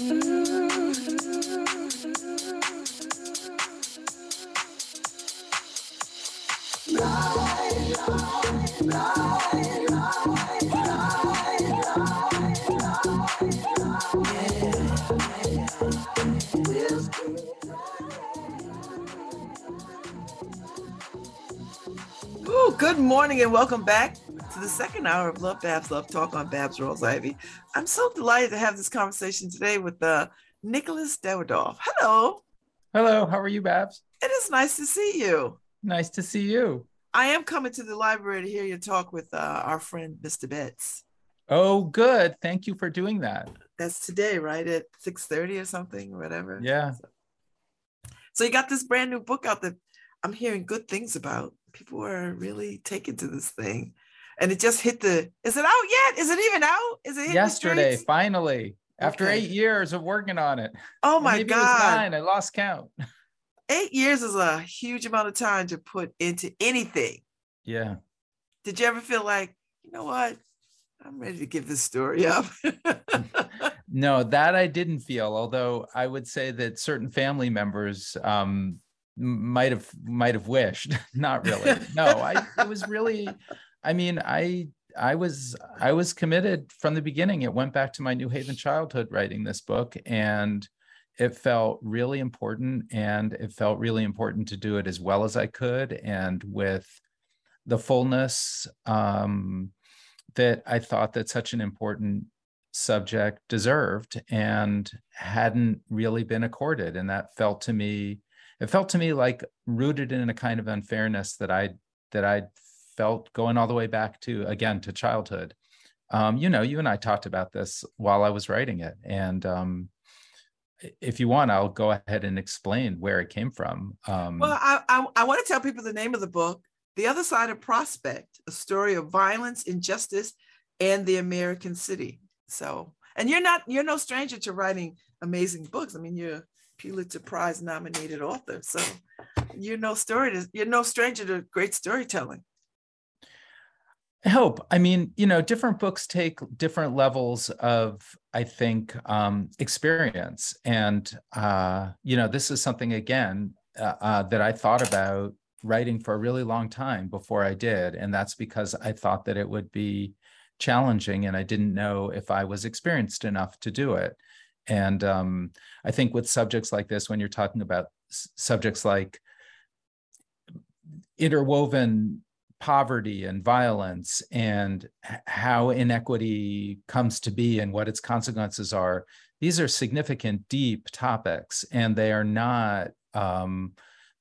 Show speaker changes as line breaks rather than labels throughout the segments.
Ooh, good morning and welcome back to the second hour of Love Babs Love Talk on Babs Rolls Ivy. I'm so delighted to have this conversation today with uh, Nicholas Dawidoff. Hello.
Hello, how are you, Babs?
It is nice to see you.
Nice to see you.
I am coming to the library to hear you talk with uh, our friend Mr. Betts.
Oh, good. Thank you for doing that.
That's today, right? At 6:30 or something, whatever.
Yeah.
So, so you got this brand new book out that I'm hearing good things about. People are really taken to this thing. And it just hit the is it out yet? Is it even out? Is it
yesterday, finally? After
Okay.
eight years of working on it.
Oh my
maybe
god.
nine. I lost count.
Eight years is a huge amount of time to put into anything.
Yeah.
Did you ever feel like, you know what? I'm ready to give this story up.
No, that I didn't feel, although I would say that certain family members um might have might have wished. Not really. No, I it was really I mean, I I was I was committed from the beginning. It went back to my New Haven childhood writing this book and it felt really important and it felt really important to do it as well as I could and with the fullness um, that I thought that such an important subject deserved and hadn't really been accorded. And that felt to me, it felt to me like rooted in a kind of unfairness that I that I felt going all the way back to again to childhood. Um, you know, you and I talked about this while I was writing it, and um, if you want, I'll go ahead and explain where it came from. Um,
well, I, I, I want to tell people the name of the book, The Other Side of Prospect, a story of violence, injustice, and the American city. So, and you're not, you're no stranger to writing amazing books. I mean, you're a Pulitzer Prize nominated author. So you're no story, to, you're no stranger to great storytelling.
I hope. I mean, you know, different books take different levels of, I think, um, experience. And, uh, you know, this is something, again, uh, uh, that I thought about writing for a really long time before I did. And that's because I thought that it would be challenging and I didn't know if I was experienced enough to do it. And um, I think with subjects like this, when you're talking about s- subjects like interwoven poverty and violence and how inequity comes to be and what its consequences are these are significant deep topics and they are not um,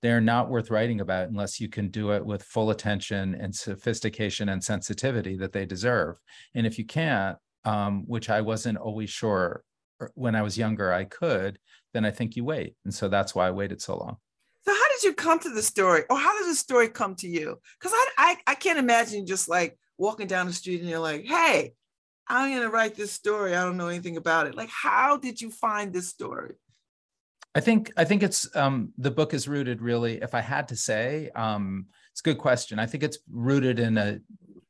they're not worth writing about unless you can do it with full attention and sophistication and sensitivity that they deserve. And if you can't um, which i wasn't always sure er, when i was younger i could then i think you wait. And so that's why i waited so long
did you come to the story, or how did the story come to you? Because I, I I can't imagine just like walking down the street and you're like, hey, I'm gonna write this story. I don't know anything about it. Like, how did you find this story?
I think I think it's um, the book is rooted really. If I had to say, um, it's a good question. I think it's rooted in a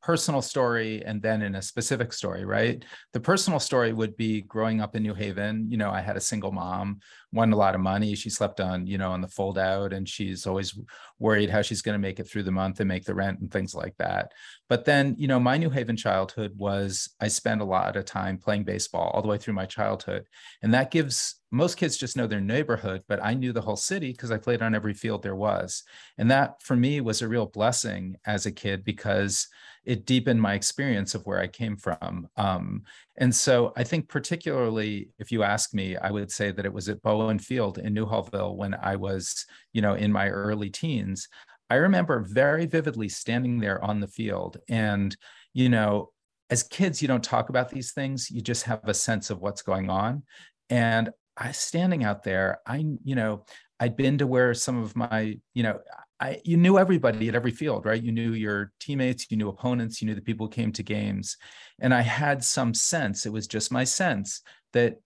personal story and then in a specific story. Right. The personal story would be growing up in New Haven. You know, I had a single mom, won a lot of money. She slept on you know on the fold out, and she's always worried how she's going to make it through the month and make the rent and things like that. But then you know, my New Haven childhood was I spent a lot of time playing baseball all the way through my childhood, and that gives most kids just know their neighborhood, but I knew the whole city because I played on every field there was. And that for me was a real blessing as a kid because it deepened my experience of where I came from. Um, and so I think, particularly if you ask me, I would say that it was at Bowen Field in Newhallville when I was, you know, in my early teens. I remember very vividly standing there on the field and, you know, as kids, you don't talk about these things. You just have a sense of what's going on. And I standing out there, I, you know, I'd been to where some of my, you know, I you knew everybody at every field, right? You knew your teammates, you knew opponents, you knew the people who came to games. And I had some sense, it was just my sense that,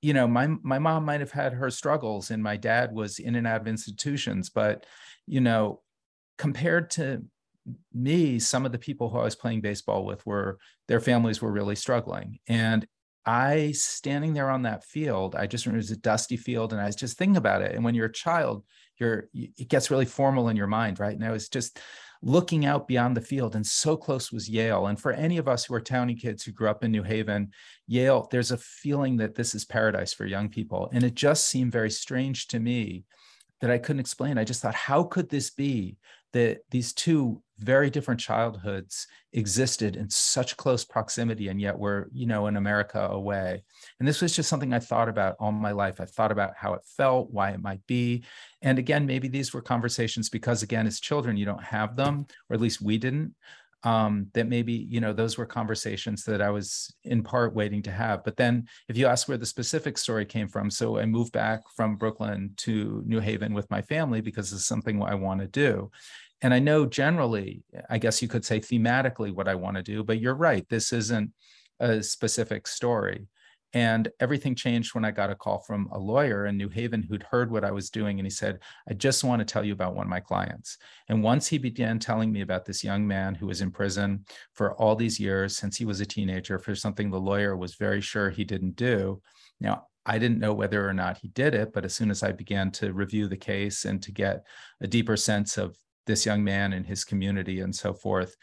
you know, my my mom might have had her struggles and my dad was in and out of institutions, but you know, compared to me, some of the people who I was playing baseball with were their families were really struggling. And I standing there on that field, I just remember it was a dusty field and I was just thinking about it. And when you're a child, it gets really formal in your mind, right? And I was just looking out beyond the field and so close was Yale. And for any of us who are townie kids who grew up in New Haven, Yale, there's a feeling that this is paradise for young people. And it just seemed very strange to me that I couldn't explain. I just thought, how could this be that these two very different childhoods existed in such close proximity and yet we're you know in america away and this was just something i thought about all my life i thought about how it felt why it might be and again maybe these were conversations because again as children you don't have them or at least we didn't um, that maybe you know those were conversations that I was in part waiting to have. But then, if you ask where the specific story came from, so I moved back from Brooklyn to New Haven with my family because it's something I want to do. And I know generally, I guess you could say thematically what I want to do, but you're right. This isn't a specific story. And everything changed when I got a call from a lawyer in New Haven who'd heard what I was doing. And he said, I just want to tell you about one of my clients. And once he began telling me about this young man who was in prison for all these years since he was a teenager for something the lawyer was very sure he didn't do. Now, I didn't know whether or not he did it, but as soon as I began to review the case and to get a deeper sense of this young man and his community and so forth,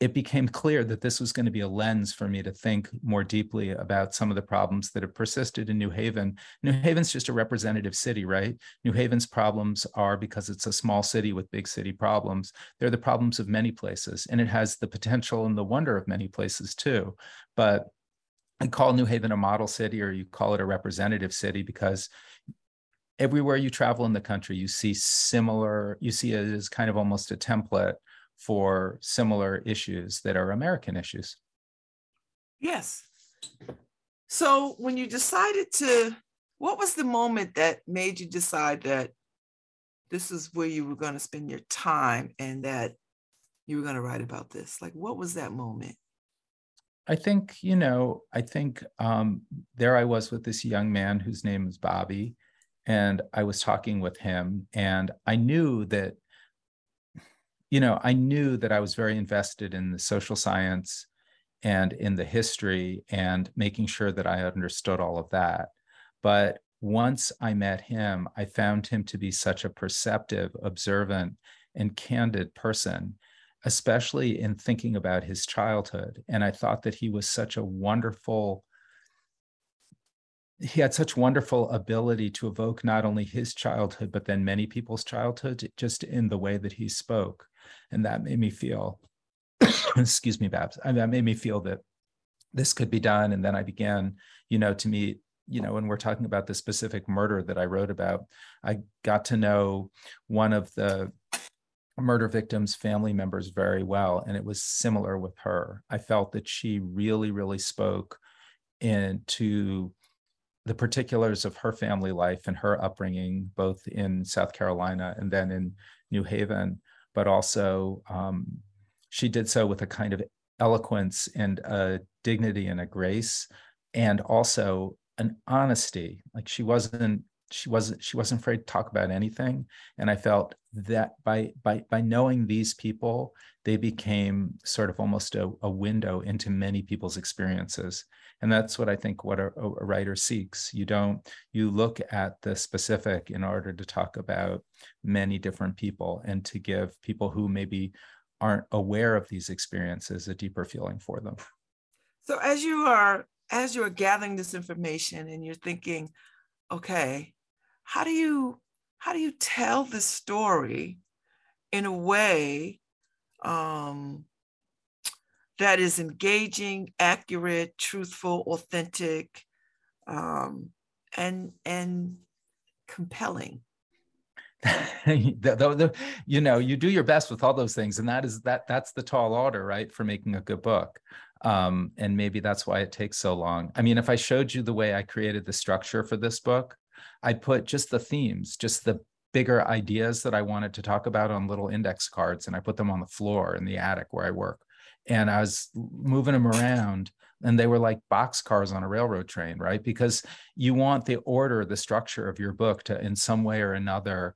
it became clear that this was going to be a lens for me to think more deeply about some of the problems that have persisted in New Haven. New Haven's just a representative city, right? New Haven's problems are because it's a small city with big city problems. They're the problems of many places, and it has the potential and the wonder of many places too. But I call New Haven a model city, or you call it a representative city, because everywhere you travel in the country, you see similar, you see it as kind of almost a template for similar issues that are American issues.
Yes. So when you decided to, what was the moment that made you decide that this is where you were going to spend your time and that you were going to write about this? Like, what was that moment?
I think, you know, I think um, there I was with this young man whose name is Bobby. And I was talking with him, and I knew that you know, I knew that I was very invested in the social science and in the history and making sure that I understood all of that. But once I met him, I found him to be such a perceptive, observant, and candid person, especially in thinking about his childhood. And I thought that he was such a wonderful he had such wonderful ability to evoke not only his childhood but then many people's childhood just in the way that he spoke. And that made me feel excuse me babs that made me feel that this could be done. And then i began you know to meet you know when we're talking about the specific murder that i wrote about i got to know one of the murder victims family members very well and it was similar with her. I felt that she really really spoke into the particulars of her family life and her upbringing both in south carolina and then in new haven but also um, she did so with a kind of eloquence and a dignity and a grace, and also an honesty. Like she wasn't she wasn't she wasn't afraid to talk about anything and i felt that by by by knowing these people they became sort of almost a, a window into many people's experiences and that's what i think what a, a, writer seeks. You don't you look at the specific in order to talk about many different people and to give people who maybe aren't aware of these experiences a deeper feeling for them.
So as you are as you're gathering this information and you're thinking okay how do you how do you tell the story in a way um, that is engaging, accurate, truthful, authentic, um, and and compelling.
the, the, the, you know, you do your best with all those things, and that is that that's the tall order, right, for making a good book. Um, and maybe that's why it takes so long. I mean, if I showed you the way I created the structure for this book, I put just the themes, just the bigger ideas that I wanted to talk about on little index cards, and I put them on the floor in the attic where I work and I was moving them around and they were like box cars on a railroad train, right? Because you want the order, the structure of your book to, in some way or another,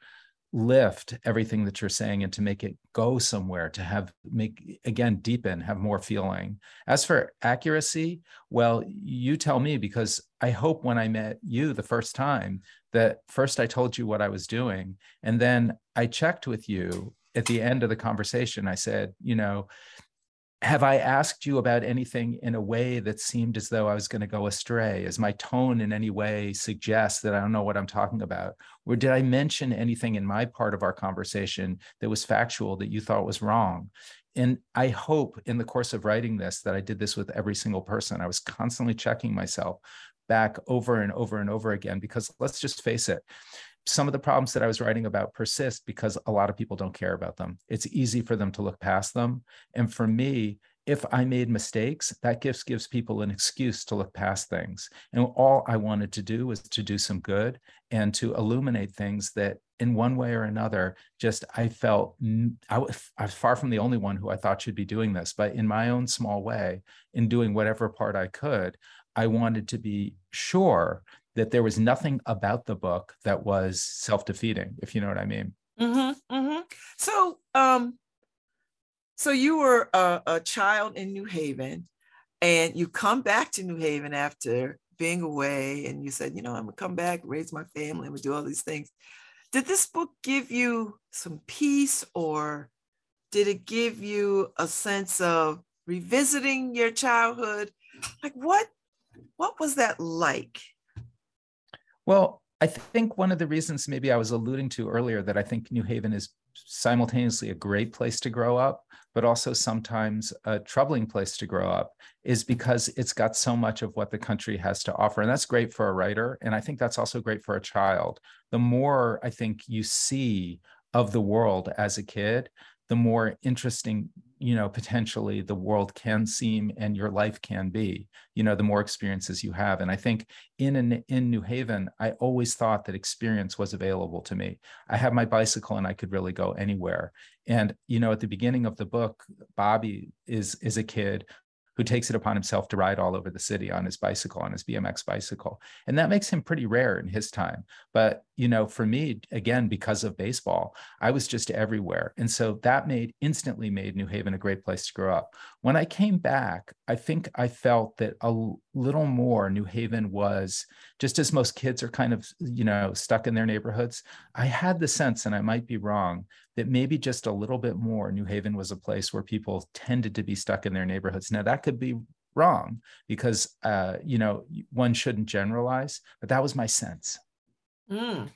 lift everything that you're saying and to make it go somewhere to have make again deepen have more feeling as for accuracy well you tell me because i hope when i met you the first time that first i told you what i was doing and then i checked with you at the end of the conversation i said you know have I asked you about anything in a way that seemed as though I was going to go astray? Is my tone in any way suggest that I don't know what I'm talking about? Or did I mention anything in my part of our conversation that was factual that you thought was wrong? And I hope in the course of writing this that I did this with every single person. I was constantly checking myself back over and over and over again because let's just face it some of the problems that I was writing about persist because a lot of people don't care about them. It's easy for them to look past them. And for me, if I made mistakes, that gives gives people an excuse to look past things. And all I wanted to do was to do some good and to illuminate things that in one way or another, just I felt I was, far from the only one who I thought should be doing this, but in my own small way, in doing whatever part I could, I wanted to be sure that there was nothing about the book that was self-defeating if you know what i mean.
Mm-hmm, mm-hmm. so um so you were a, a, child in new haven and you come back to new haven after being away and you said you know i'm gonna come back raise my family i'm gonna do all these things. Did this book give you some peace or did it give you a sense of revisiting your childhood? Like what what was that like
well, I think one of the reasons maybe I was alluding to earlier that I think New Haven is simultaneously a great place to grow up, but also sometimes a troubling place to grow up is because it's got so much of what the country has to offer. And that's great for a writer. And I think that's also great for a child. The more I think you see of the world as a kid, the more interesting you know potentially the world can seem and your life can be you know the more experiences you have. And i think in in, in new haven i always thought that experience was available to me. I had my bicycle and i could really go anywhere. And you know at the beginning of the book bobby is is a kid who takes it upon himself to ride all over the city on his bicycle, on his BMX bicycle. And that makes him pretty rare in his time. But, you know, for me, again, because of baseball, I was just everywhere. And so that made instantly made New Haven a great place to grow up. When I came back, I think I felt that a little more New Haven was just as most kids are kind of, you know, stuck in their neighborhoods. I had the sense, and I might be wrong, that maybe just a little bit more New Haven was a place where people tended to be stuck in their neighborhoods. Now that could be wrong because uh, you know one shouldn't generalize, but that was my sense. Mm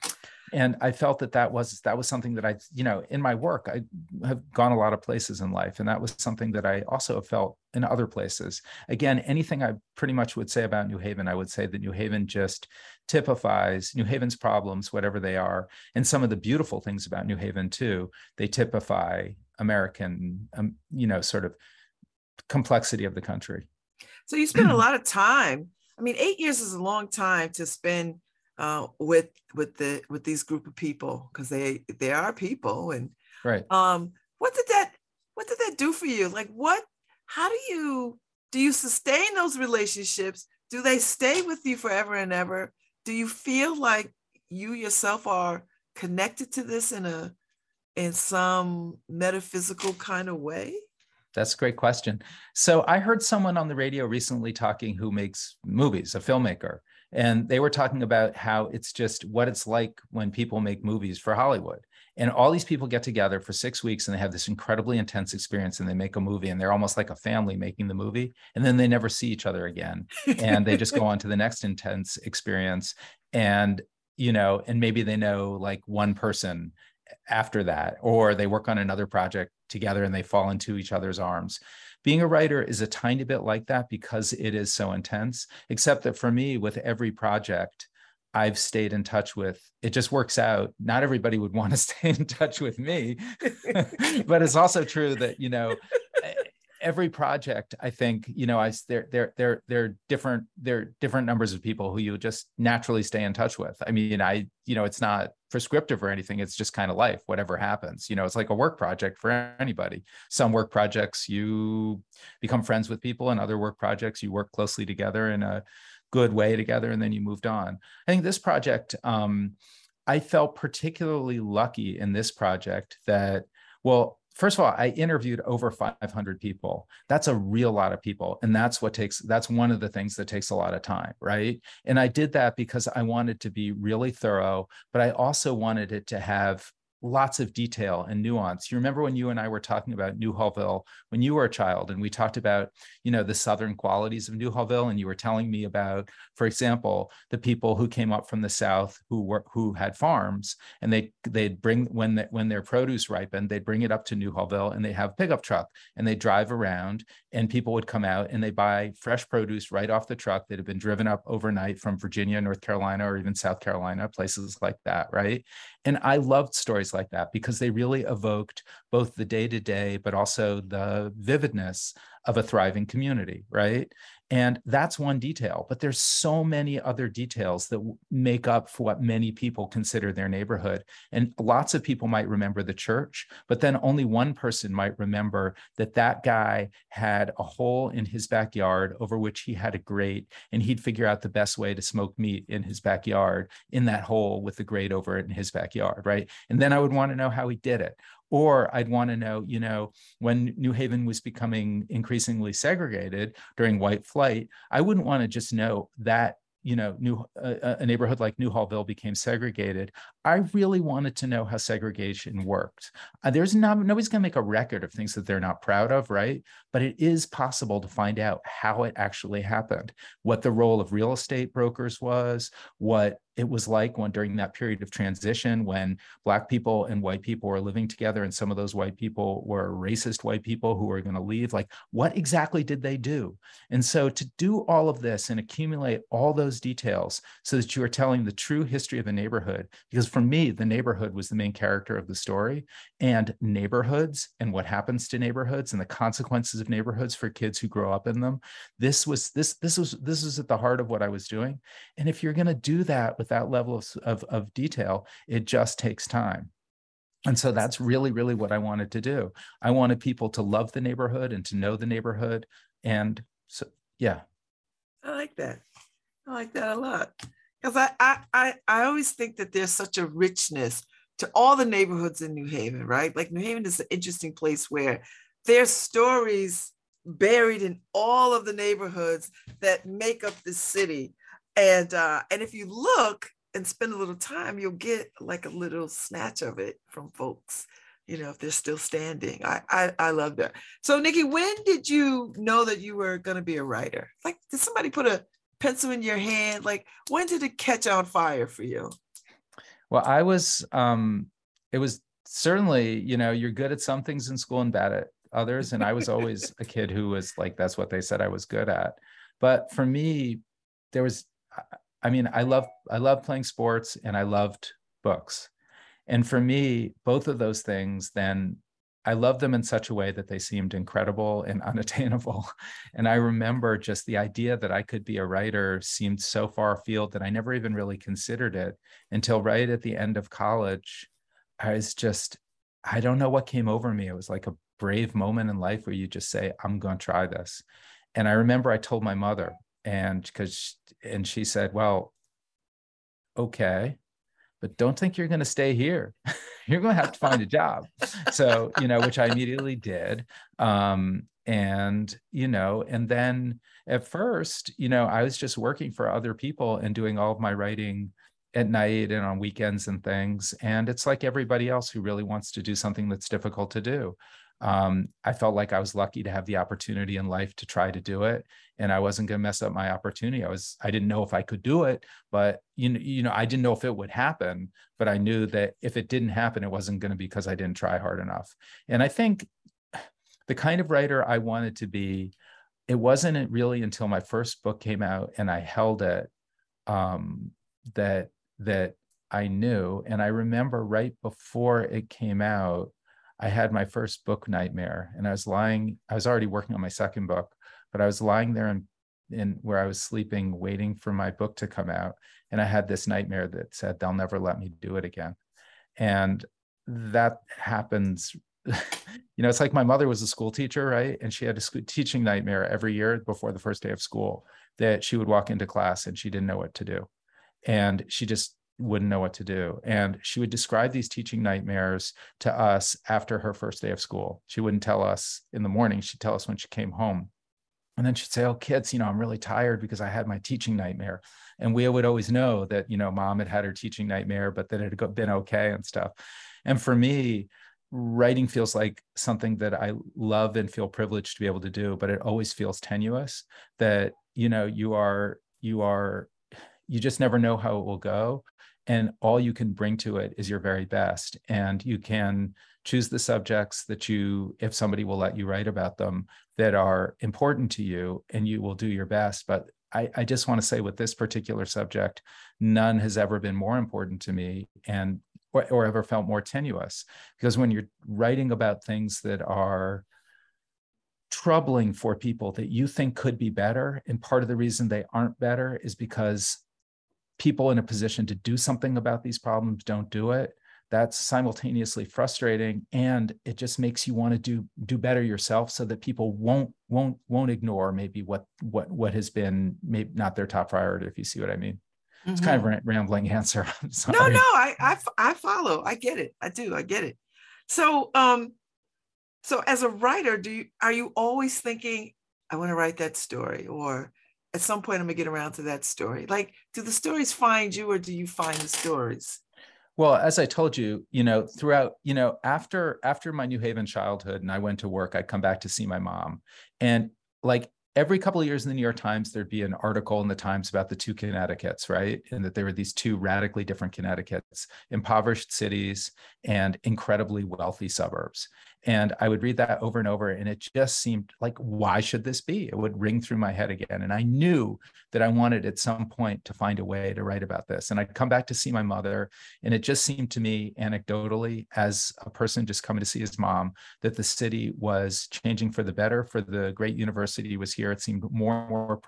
and i felt that that was that was something that i you know in my work i have gone a lot of places in life and that was something that i also felt in other places. Again anything i pretty much would say about new haven i would say that new haven just typifies new haven's problems whatever they are and some of the beautiful things about new haven too. They typify american um, you know sort of complexity of the country.
So you spend a lot of time i mean eight years is a long time to spend uh, with with the with these group of people because they they are people and
right.
um what did that what did that do for you? Like what how do you do you sustain those relationships? Do they stay with you forever and ever? Do you feel like you yourself are connected to this in a in some metaphysical kind of way?
That's a great question. So i heard someone on the radio recently talking who makes movies a filmmaker and they were talking about how it's just what it's like when people make movies for Hollywood. And all these people get together for six weeks and they have this incredibly intense experience and they make a movie and they're almost like a family making the movie. And then they never see each other again. And they just go on to the next intense experience. And, you know, and maybe they know like one person after that, or they work on another project together and they fall into each other's arms. Being a writer is a tiny bit like that because it is so intense, except that for me, with every project, I've stayed in touch with. It just works out. Not everybody would want to stay in touch with me, but it's also true that, you know, every project i think you know i there there there there are different there are different numbers of people who you just naturally stay in touch with. I mean i you know it's not prescriptive or anything it's just kind of life whatever happens you know it's like a work project for anybody. Some work projects you become friends with people and other work projects you work closely together in a good way together and then you moved on. I think this project um I felt particularly lucky in this project that, well, first of all, I interviewed over 500 people. That's a real lot of people. And that's what takes, that's one of the things that takes a lot of time, right? And I did that because I wanted to be really thorough, but I also wanted it to have lots of detail and nuance. You remember when you and I were talking about Newhallville when you were a child, and we talked about, you know, the southern qualities of Newhallville, and you were telling me about, for example, the people who came up from the south who were who had farms, and they they'd bring when the, when their produce ripened, they'd bring it up to Newhallville, and they have pickup truck, and they drive around, and people would come out and they buy fresh produce right off the truck that had been driven up overnight from Virginia, North Carolina, or even South Carolina, places like that, right? And I loved stories like that because they really evoked both the day to day, but also the vividness of a thriving community, right? And that's one detail, but there's so many other details that make up for what many people consider their neighborhood. And lots of people might remember the church, but then only one person might remember that that guy had a hole in his backyard over which he had a grate, and he'd figure out the best way to smoke meat in his backyard in that hole with the grate over it in his backyard, right? And then I would want to know how he did it. Or I'd want to know, you know, when New Haven was becoming increasingly segregated during white flight, I wouldn't want to just know that you know, new uh, a neighborhood like Newhallville became segregated. I really wanted to know how segregation worked. Uh, there's not nobody's going to make a record of things that they're not proud of, right? But it is possible to find out how it actually happened, what the role of real estate brokers was, what it was like when during that period of transition when black people and white people were living together and some of those white people were racist white people who were going to leave like what exactly did they do? And so to do all of this and accumulate all those details so that you are telling the true history of a neighborhood because for me the neighborhood was the main character of the story and neighborhoods and what happens to neighborhoods and the consequences of neighborhoods for kids who grow up in them this was this this was this was at the heart of what i was doing. And if you're going to do that with with that level of, of, of detail, it just takes time. And so that's really, really what I wanted to do. I wanted people to love the neighborhood and to know the neighborhood. And so, yeah.
I like that. I like that a lot. Because I, I, I, I always think that there's such a richness to all the neighborhoods in New Haven, right? Like New Haven is an interesting place where there's stories buried in all of the neighborhoods that make up the city and uh, and if you look and spend a little time, you'll get like a little snatch of it from folks. You know, if they're still standing. I I, I love that. So Nikki, when did you know that you were going to be a writer? Like, did somebody put a pencil in your hand? Like, when did it catch on fire for you?
Well, I was. um It was certainly, you know, you're good at some things in school and bad at others, and I was always a kid who was like, that's what they said I was good at. But for me, there was I mean, I love I love playing sports and I loved books. And for me, both of those things then I loved them in such a way that they seemed incredible and unattainable. And I remember just the idea that I could be a writer seemed so far afield that I never even really considered it until right at the end of college. I was just, I don't know what came over me. It was like a brave moment in life where you just say, I'm going to try this. And I remember I told my mother, and because and she said well okay but don't think you're going to stay here. You're going to have to find a job. So you know which i immediately did um, and you know and then at first you know i was just working for other people and doing all of my writing at night and on weekends and things and it's like everybody else who really wants to do something that's difficult to do um, I felt like I was lucky to have the opportunity in life to try to do it, and I wasn't going to mess up my opportunity. I was I didn't know if I could do it, but you know, you know, I didn't know if it would happen, but I knew that if it didn't happen, it wasn't going to be because I didn't try hard enough. And I think the kind of writer I wanted to be, it wasn't really until my first book came out and I held it um, that that I knew. And I remember right before it came out I had my first book nightmare and I was lying, I was already working on my second book, but I was lying there in, in where I was sleeping, waiting for my book to come out. And I had this nightmare that said, they'll never let me do it again. And that happens. you know, it's like my mother was a school teacher, right? And she had a school teaching nightmare every year before the first day of school that she would walk into class and she didn't know what to do. And she just wouldn't know what to do. And she would describe these teaching nightmares to us after her first day of school. She wouldn't tell us in the morning, she'd tell us when she came home. And then she'd say, Oh, kids, you know, I'm really tired because I had my teaching nightmare. And we would always know that, you know, mom had had her teaching nightmare, but that it had been okay and stuff. And for me, writing feels like something that I love and feel privileged to be able to do, but it always feels tenuous that, you know, you are, you are, you just never know how it will go. And all you can bring to it is your very best. And you can choose the subjects that you, if somebody will let you write about them, that are important to you, and you will do your best. But I, I just want to say with this particular subject, none has ever been more important to me and or, or ever felt more tenuous. Because when you're writing about things that are troubling for people that you think could be better, and part of the reason they aren't better is because people in a position to do something about these problems don't do it that's simultaneously frustrating and it just makes you want to do do better yourself so that people won't won't won't ignore maybe what what what has been maybe not their top priority if you see what i mean mm-hmm. it's kind of mm-hmm. a rambling answer
no no I, I i follow i get it i do i get it so um so as a writer do you are you always thinking i want to write that story or at some point i'm gonna get around to that story like do the stories find you or do you find the stories
well, as I told you, you know, throughout, you know, after after my New Haven childhood and I went to work, I'd come back to see my mom. And like every couple of years in the New York Times, there'd be an article in the Times about the two Connecticut's, right? And that there were these two radically different Connecticut's, impoverished cities and incredibly wealthy suburbs. And I would read that over and over, and it just seemed like, why should this be? It would ring through my head again. And I knew that I wanted at some point to find a way to write about this. And I'd come back to see my mother, and it just seemed to me, anecdotally, as a person just coming to see his mom, that the city was changing for the better, for the great university was here. It seemed more and more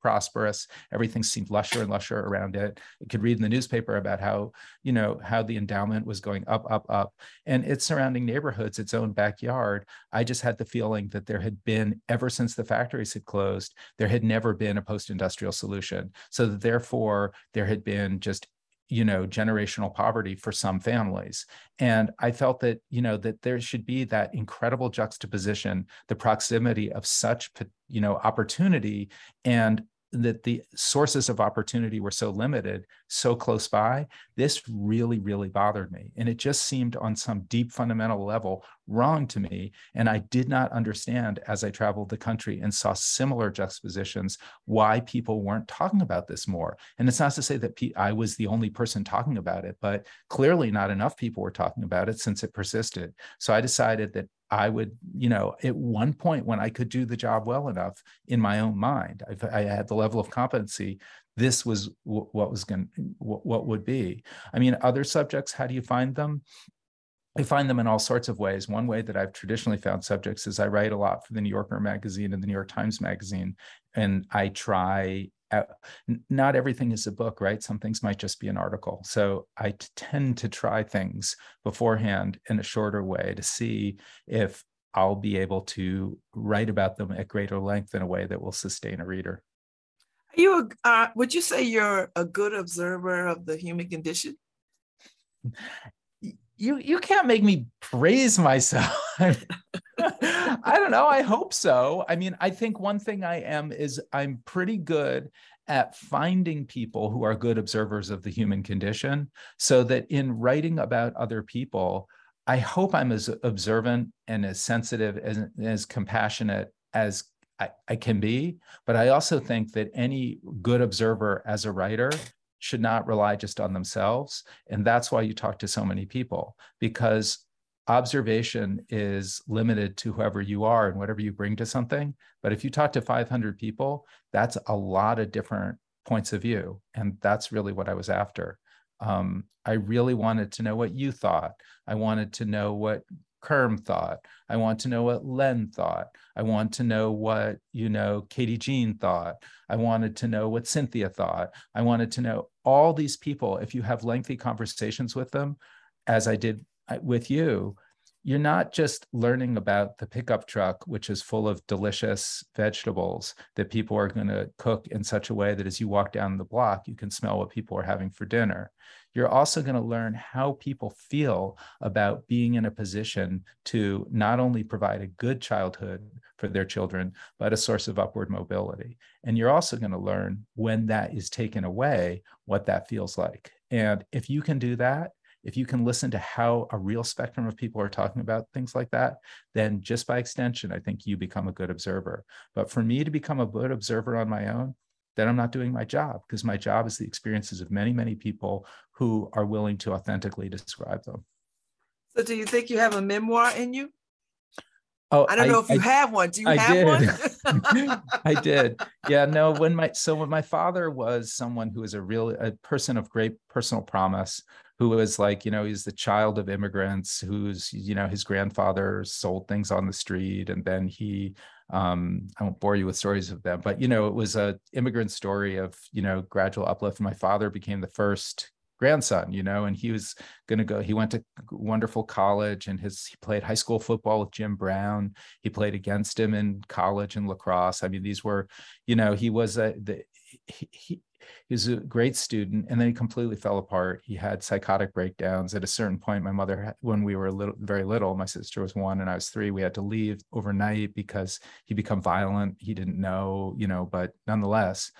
prosperous. Everything seemed lusher and lusher around it. You could read in the newspaper about how, you know, how the endowment was going up, up, up. And its surrounding neighborhoods, its own backyard, I just had the feeling that there had been, ever since the factories had closed, there had never been a post-industrial solution. So therefore there had been just you know generational poverty for some families. And i felt that you know that there should be that incredible juxtaposition the proximity of such you know opportunity and that the sources of opportunity were so limited, so close by, this really, really bothered me. And it just seemed on some deep fundamental level wrong to me. And I did not understand as I traveled the country and saw similar juxtapositions why people weren't talking about this more. And it's not to say that I was the only person talking about it, but clearly not enough people were talking about it since it persisted. So I decided that I would, you know, at one point when I could do the job well enough in my own mind, I, I had the level of competency. This was w- what was going, w- what would be. I mean, other subjects, how do you find them? I find them in all sorts of ways. One way that I've traditionally found subjects is I write a lot for the New Yorker magazine and the New York Times magazine, and I try not everything is a book, right? Some things might just be an article. So I tend to try things beforehand in a shorter way to see if I'll be able to write about them at greater length in a way that will sustain a reader.
Are you, a, uh, would you say you're a good observer of the human condition?
You you can't make me praise myself. I don't know. I hope so. I mean, I think one thing I am is I'm pretty good at finding people who are good observers of the human condition so that in writing about other people, I hope I'm as observant and as sensitive and as compassionate as I, I can be. But I also think that any good observer as a writer should not rely just on themselves. And that's why you talk to so many people because observation is limited to whoever you are and whatever you bring to something. But if you talk to 500 people, that's a lot of different points of view. And that's really what I was after. Um, I really wanted to know what you thought. I wanted to know what Kerm thought. I want to know what Len thought. I want to know what, you know, Katie Jean thought. I wanted to know what Cynthia thought. I wanted to know all these people. If you have lengthy conversations with them, as I did uh, with you, you're not just learning about the pickup truck, which is full of delicious vegetables that people are going to cook in such a way that as you walk down the block, you can smell what people are having for dinner. You're also going to learn how people feel about being in a position to not only provide a good childhood for their children, but a source of upward mobility. And you're also going to learn when that is taken away, what that feels like. And if you can do that, if you can listen to how a real spectrum of people are talking about things like that, then just by extension, I think you become a good observer. But for me to become a good observer on my own, then I'm not doing my job because my job is the experiences of many, many people who are willing to authentically describe them.
So, do you think you have a memoir in you? Oh, I don't know if you I, have one. Do you
I
have
did. one? I did. Yeah, no, when my so when my father was someone who was a real a person of great personal promise, who was like, you know, he's the child of immigrants who's, you know, his grandfather sold things on the street and then he um, I won't bore you with stories of them, but you know, it was a immigrant story of, you know, gradual uplift. My father became the first grandson, you know, and he was going to go. He went to wonderful college, and his he played high school football with Jim Brown. He played against him in college and lacrosse. I mean, these were, you know, he was a the, he, he he was a great student and then he completely fell apart he had psychotic breakdowns at a certain point my mother when we were little very little my sister was one and i was three we had to leave overnight because he become violent he didn't know you know but nonetheless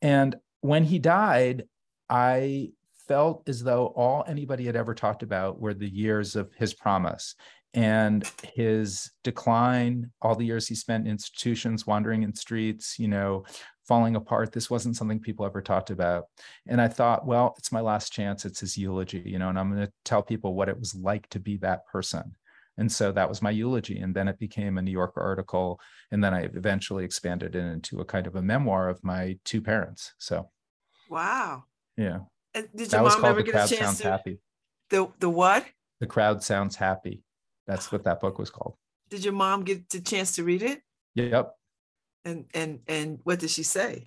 and when he died i felt as though all anybody had ever talked about were the years of his promise and his decline all the years he spent in institutions wandering in streets you know falling apart. This wasn't something people ever talked about. And i thought well it's my last chance. It's his eulogy you know and i'm going to tell people what it was like to be that person. And so that was my eulogy. And then it became a new yorker article. And then i eventually expanded it into a kind of a memoir of my two parents. So
wow.
Yeah
Uh, did your mom ever get a chance to happy. The the what?
The crowd sounds happy. That's what that book was called.
Did your mom get the chance to read it?
Yep.
And and and what did she say?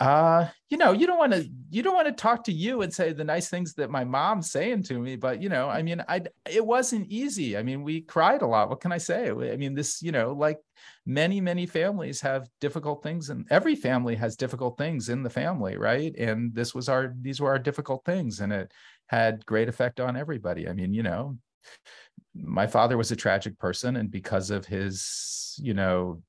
Uh you know you don't want to you don't want to talk to you and say the nice things that my mom's saying to me but you know i mean i it wasn't easy. I mean we cried a lot. What can i say? I mean this you know like many many families have difficult things and every family has difficult things in the family right? And this was our these were our difficult things and it had great effect on everybody. I mean you know my father was a tragic person and because of his you know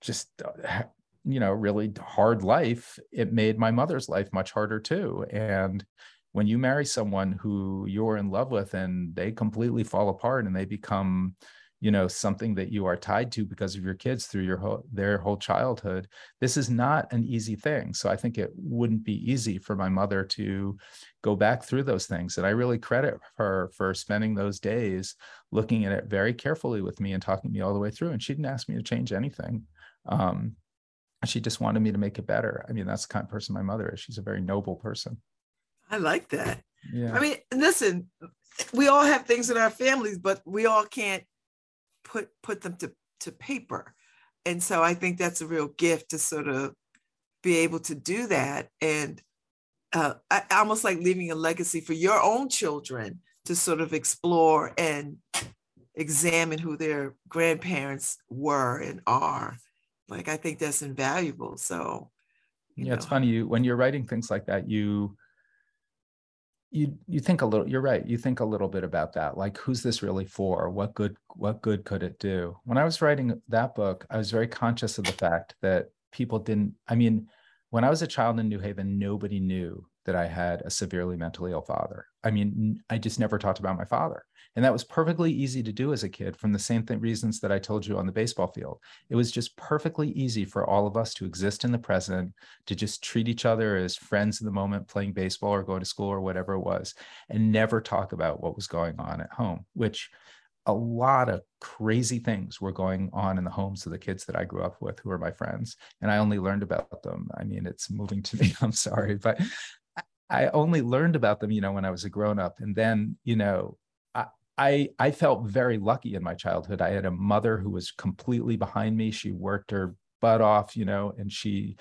just uh, you know really hard life it made my mother's life much harder too. And when you marry someone who you're in love with and they completely fall apart and they become you know something that you are tied to because of your kids through your whole their whole childhood this is not an easy thing. So i think it wouldn't be easy for my mother to go back through those things. And i really credit her for spending those days looking at it very carefully with me and talking me all the way through. And she didn't ask me to change anything. Um, she just wanted me to make it better i mean that's the kind of person my mother is she's a very noble person
i like that yeah i mean listen we all have things in our families but we all can't put put them to, to paper. And so I think that's a real gift to sort of be able to do that. And uh, I, almost like leaving a legacy for your own children to sort of explore and examine who their grandparents were and are. Like I think that's invaluable. So
yeah, know. it's funny you when you're writing things like that, you you you think a little you're right you think a little bit about that like who's this really for what good what good could it do when i was writing that book i was very conscious of the fact that people didn't i mean when i was a child in new haven nobody knew that i had a severely mentally ill father i mean i just never talked about my father and that was perfectly easy to do as a kid from the same th- reasons that I told you on the baseball field. It was just perfectly easy for all of us to exist in the present, to just treat each other as friends in the moment, playing baseball or going to school or whatever it was, and never talk about what was going on at home, which a lot of crazy things were going on in the homes of the kids that I grew up with who were my friends. And I only learned about them. I mean, it's moving to me. I'm sorry, but I only learned about them, you know, when I was a grown up. And then, you know, I I felt very lucky in my childhood. I had a mother who was completely behind me. She worked her butt off, you know, and she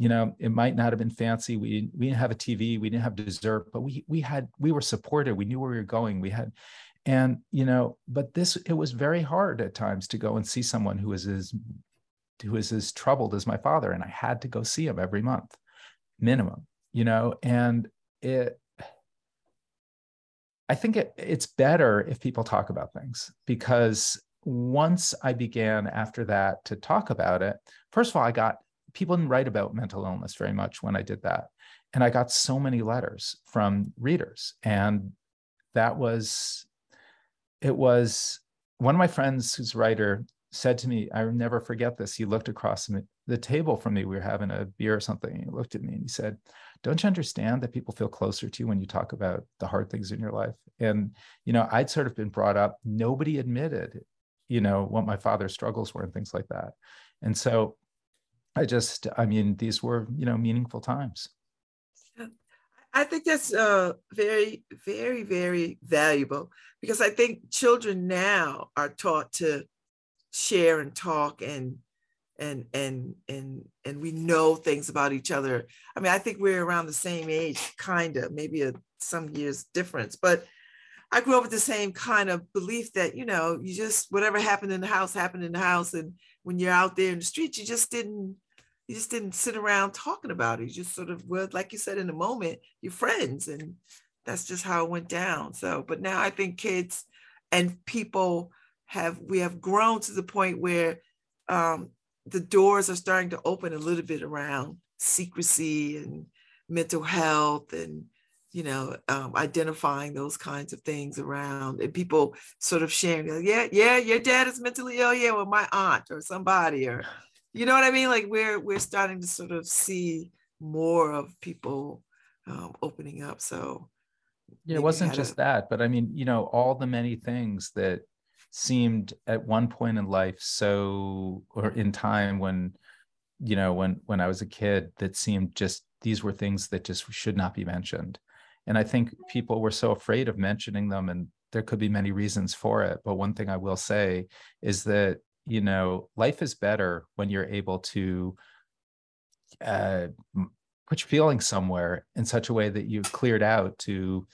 you know, it might not have been fancy. We we didn't have a TV, we didn't have dessert, but we we had we were supported. We knew where we were going. We had, and you know, but this it was very hard at times to go and see someone who was as who was as troubled as my father, and I had to go see him every month, minimum. You know, and it. I think it, it's better if people talk about things because once I began after that to talk about it, first of all, I got people didn't write about mental illness very much when I did that. And I got so many letters from readers. And that was, it was one of my friends who's writer said to me, I will never forget this. He looked across the table from me. We were having a beer or something. And he looked at me and he said, Don't you understand that people feel closer to you when you talk about the hard things in your life? And, you know, I'd sort of been brought up, nobody admitted, you know, what my father's struggles were and things like that. And so I just, I mean, these were, you know, meaningful times.
I think that's uh, very, very, very valuable because I think children now are taught to share and talk and and and and and we know things about each other. I mean, I think we're around the same age, kind of, maybe a some years difference, but I grew up with the same kind of belief that you know, you just whatever happened in the house happened in the house, and when you're out there in the street, you just didn't you just didn't sit around talking about it. You just sort of were, like you said, in the moment, you're friends. And that's just how it went down. So, but now I think kids and people have, we have grown to the point where um, the doors are starting to open a little bit around secrecy and mental health and, you know, um, identifying those kinds of things around and people sort of sharing, yeah, yeah, your dad is mentally ill. Yeah, well, my aunt or somebody or, you know what I mean? Like we're we're starting to sort of see more of people um, opening up. So
yeah, it wasn't just a... that, but I mean, you know, all the many things that seemed at one point in life so or in time when you know when when i was a kid that seemed just these were things that just should not be mentioned. And i think people were so afraid of mentioning them and there could be many reasons for it. But one thing i will say is that you know life is better when you're able to uh, put your feelings somewhere in such a way that you've cleared out to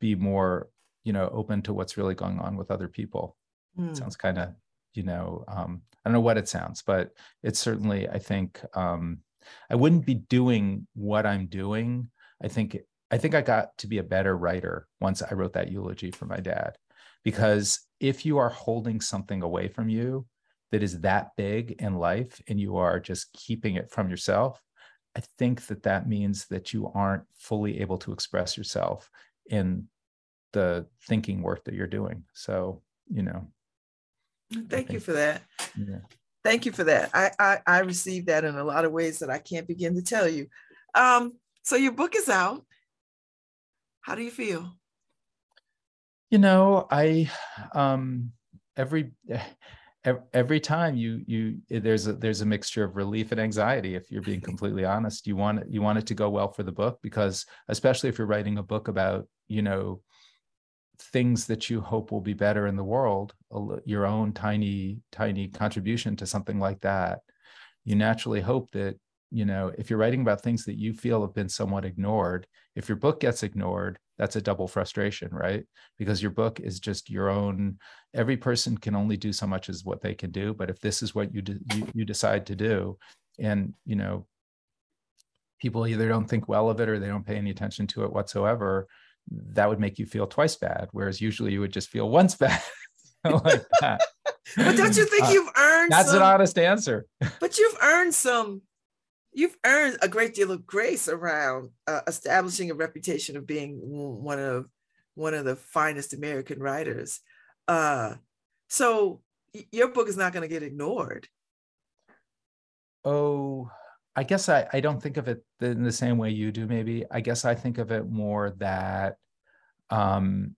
be more you know open to what's really going on with other people mm. sounds kind of you know um, i don't know what it sounds but it's certainly i think um, i wouldn't be doing what i'm doing i think i think i got to be a better writer once i wrote that eulogy for my dad because if you are holding something away from you that is that big in life and you are just keeping it from yourself, I think that that means that you aren't fully able to express yourself in the thinking work that you're doing. So, you know.
Thank you for that. Yeah. Thank you for that. I, I I received that in a lot of ways that I can't begin to tell you. Um, so your book is out. How do you feel?
You know, I um every every time you you there's a there's a mixture of relief and anxiety if you're being completely honest you want you want it to go well for the book because especially if you're writing a book about you know things that you hope will be better in the world your own tiny tiny contribution to something like that you naturally hope that you know if you're writing about things that you feel have been somewhat ignored if your book gets ignored that's a double frustration right? Because your book is just your own every person can only do so much as what they can do but if this is what you, do, you, you decide to do and you know people either don't think well of it or they don't pay any attention to it whatsoever that would make you feel twice bad whereas usually you would just feel once bad like
that but don't you think uh, you've earned
that's some, an honest answer
but you've earned some you've earned a great deal of grace around uh, establishing a reputation of being one of one of the finest American writers. Uh, so your book is not going to get ignored.
Oh, I guess I, I don't think of it in the same way you do. Maybe I guess I think of it more that um,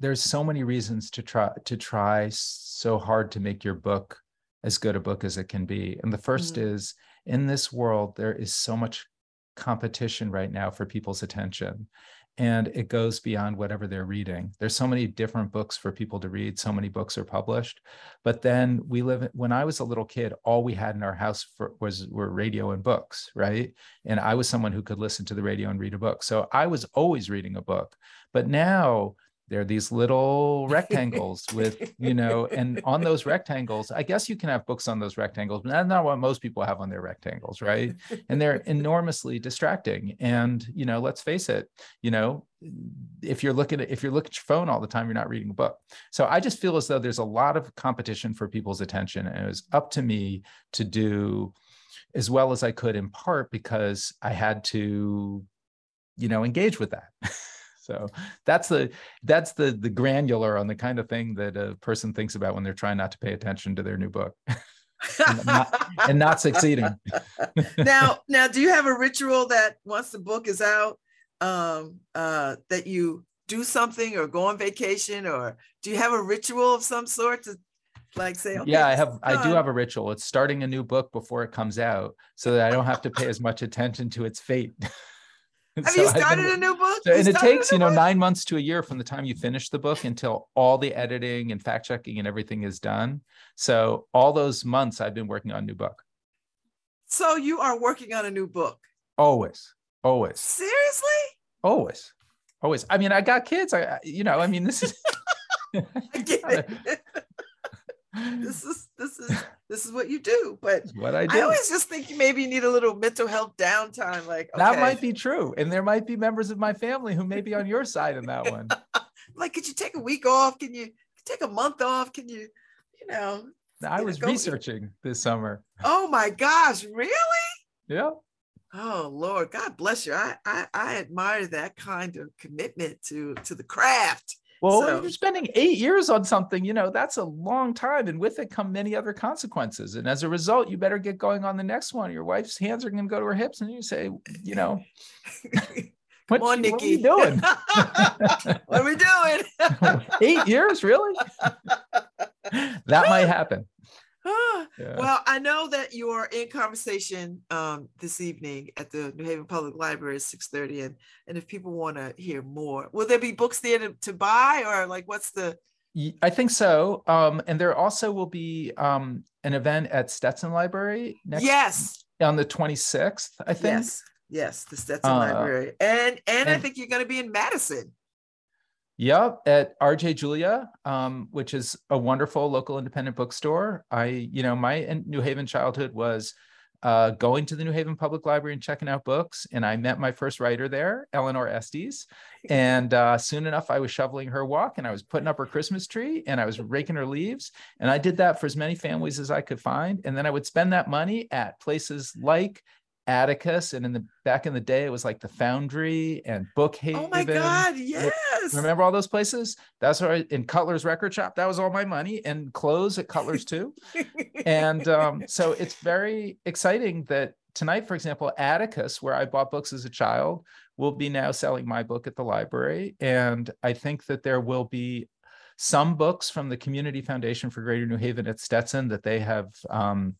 there's so many reasons to try to try so hard to make your book as good a book as it can be. And the 1st mm-hmm. is in this world, there is so much competition right now for people's attention. And it goes beyond whatever they're reading. There's so many different books for people to read so many books are published. But then we live when i was a little kid all we had in our house for, was were radio and books right? And i was someone who could listen to the radio and read a book. So i was always reading a book. But now they're these little rectangles with you know and on those rectangles i guess you can have books on those rectangles but that's not what most people have on their rectangles right? And they're enormously distracting. And you know let's face it you know if you're looking at if you're looking at your phone all the time you're not reading a book. So i just feel as though there's a lot of competition for people's attention and it was up to me to do as well as i could in part because i had to you know engage with that So that's the that's the the granular on the kind of thing that a person thinks about when they're trying not to pay attention to their new book. and, not, and not succeeding.
now, now, do you have a ritual that once the book is out, um, uh, that you do something or go on vacation, or do you have a ritual of some sort to like say okay,
yeah i have i do have a ritual it's starting a new book before it comes out so that i don't have to pay as much attention to its fate
Have so you started been, a new book?
So, and it takes, you know, book? nine months to a year from the time you finish the book until all the editing and fact checking and everything is done. So all those months I've been working on a new book.
So you are working on a new book?
Always. Always.
Seriously?
Always. Always. I mean, I got kids. I, you know, I mean, this is.
I get it. this is this is this is what you do. But
what I do.
I always just think maybe you need a little mental health downtime. Like
okay. that might be true, and there might be members of my family who may be on your side in that one.
like, could you take a week off? Can you take a month off? Can you, you know?
I you was know, researching this summer.
Oh my gosh, really?
Yeah.
Oh Lord, God bless you. I, I I admire that kind of commitment to to the craft.
Well, so, you're spending eight years on something, you know, that's a long time. And with it come many other consequences. And as a result, you better get going on the next one. Your wife's hands are going to go to her hips. And you say, you know,
what, on, what are we doing? what are we doing?
eight years, really? that might happen.
Yeah. Well, I know that you are in conversation um, this evening at the New Haven Public Library at 6:30, and and if people want to hear more, will there be books there to, to buy, or like what's the?
I think so. Um, and there also will be um, an event at Stetson Library next.
Yes.
On the 26th, I think.
Yes. Yes, the Stetson uh, Library, and, and and I think you're going to be in Madison.
Yeah, at RJ Julia, um, which is a wonderful local independent bookstore. I, you know, my New Haven childhood was uh, going to the New Haven Public Library and checking out books. And I met my first writer there, Eleanor Estes. And uh, soon enough, I was shoveling her walk and I was putting up her Christmas tree and I was raking her leaves. And I did that for as many families as I could find. And then I would spend that money at places like Atticus, and in the back in the day, it was like the Foundry and Bookhaven. Oh
my God, yes!
Remember all those places? That's where in Cutler's Record Shop. That was all my money, and clothes at Cutler's too. and um, so it's very exciting that tonight, for example, Atticus, where I bought books as a child, will be now selling my book at the library, and I think that there will be some books from the Community Foundation for Greater New Haven at Stetson that they have um,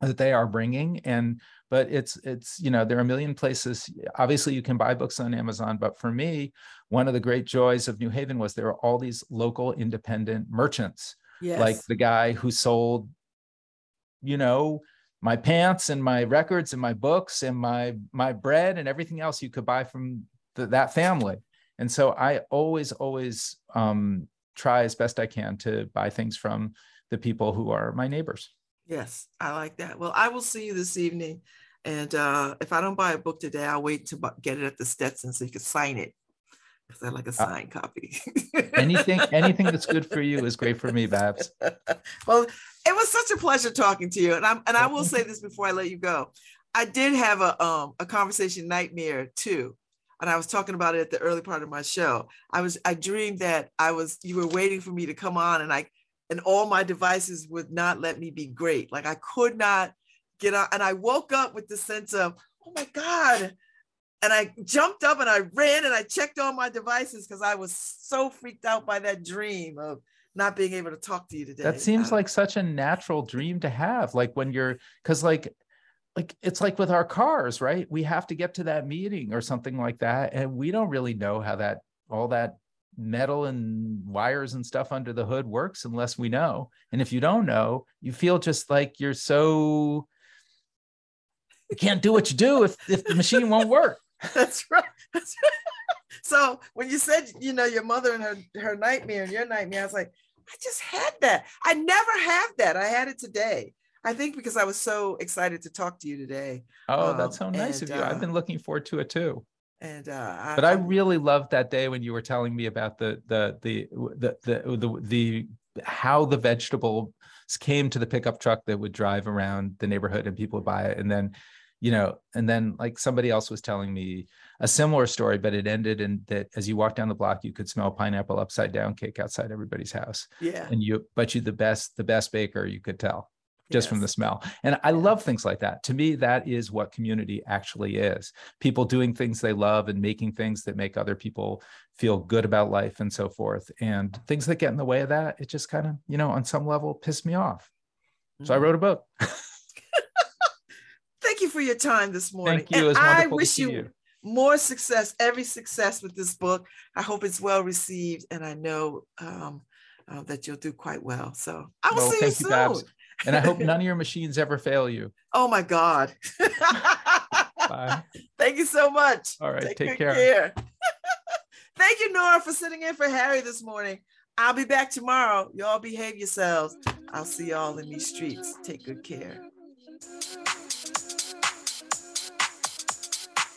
that they are bringing and but it's it's you know there are a million places obviously you can buy books on amazon but for me one of the great joys of new haven was there are all these local independent merchants yes. like the guy who sold you know my pants and my records and my books and my my bread and everything else you could buy from the, that family and so i always always um, try as best i can to buy things from the people who are my neighbors
Yes, I like that. Well, I will see you this evening. And uh, if I don't buy a book today, I'll wait to get it at the Stetson so you can sign it because I like a uh, signed uh, copy.
anything, anything that's good for you is great for me, Babz.
Well, it was such a pleasure talking to you, and I'm and I will say this before I let you go. I did have a um a conversation nightmare too, and I was talking about it at the early part of my show. I was I dreamed that I was you were waiting for me to come on, and I and all my devices would not let me be great. Like I could not get out. And I woke up with the sense of, oh my God. And I jumped up and I ran and I checked all my devices because I was so freaked out by that dream of not being able to talk to you today.
That seems um, like such a natural dream to have. Like when you're, because like like it's like with our cars, right? We have to get to that meeting or something like that. And we don't really know how that all that metal and wires and stuff under the hood works unless we know. And if you don't know, you feel just like you're so you can't do what you do if, if the machine won't work.
That's right. That's right. So when you said, you know, your mother and her her nightmare and your nightmare, I was like, I just had that. I never have that. I had it today. I think because I was so excited to talk to you today.
Oh, that's so um, nice and, of you. Uh, I've been looking forward to it too.
And uh,
but I, I really loved that day when you were telling me about the the the the the the, the how the vegetable came to the pickup truck that would drive around the neighborhood and people would buy it and then you know and then like somebody else was telling me a similar story but it ended in that as you walk down the block you could smell pineapple upside down cake outside everybody's house
yeah
and you but you the best the best baker you could tell just yes. from the smell. And I love things like that. To me, that is what community actually is people doing things they love and making things that make other people feel good about life and so forth. And things that get in the way of that, it just kind of, you know, on some level piss me off. Mm-hmm. So I mm-hmm. wrote a book.
Thank you for your time this morning.
Thank you.
And I wish you, you more success, every success with this book. I hope it's well received, and I know um, uh, that you'll do quite well. So I will well, see you soon. You,
and I hope none of your machines ever fail you.
Oh my God. Bye. Thank you so much.
All right. Take, take care. care.
Thank you, Nora, for sitting in for Harry this morning. I'll be back tomorrow. Y'all behave yourselves. I'll see y'all in these streets. Take good care.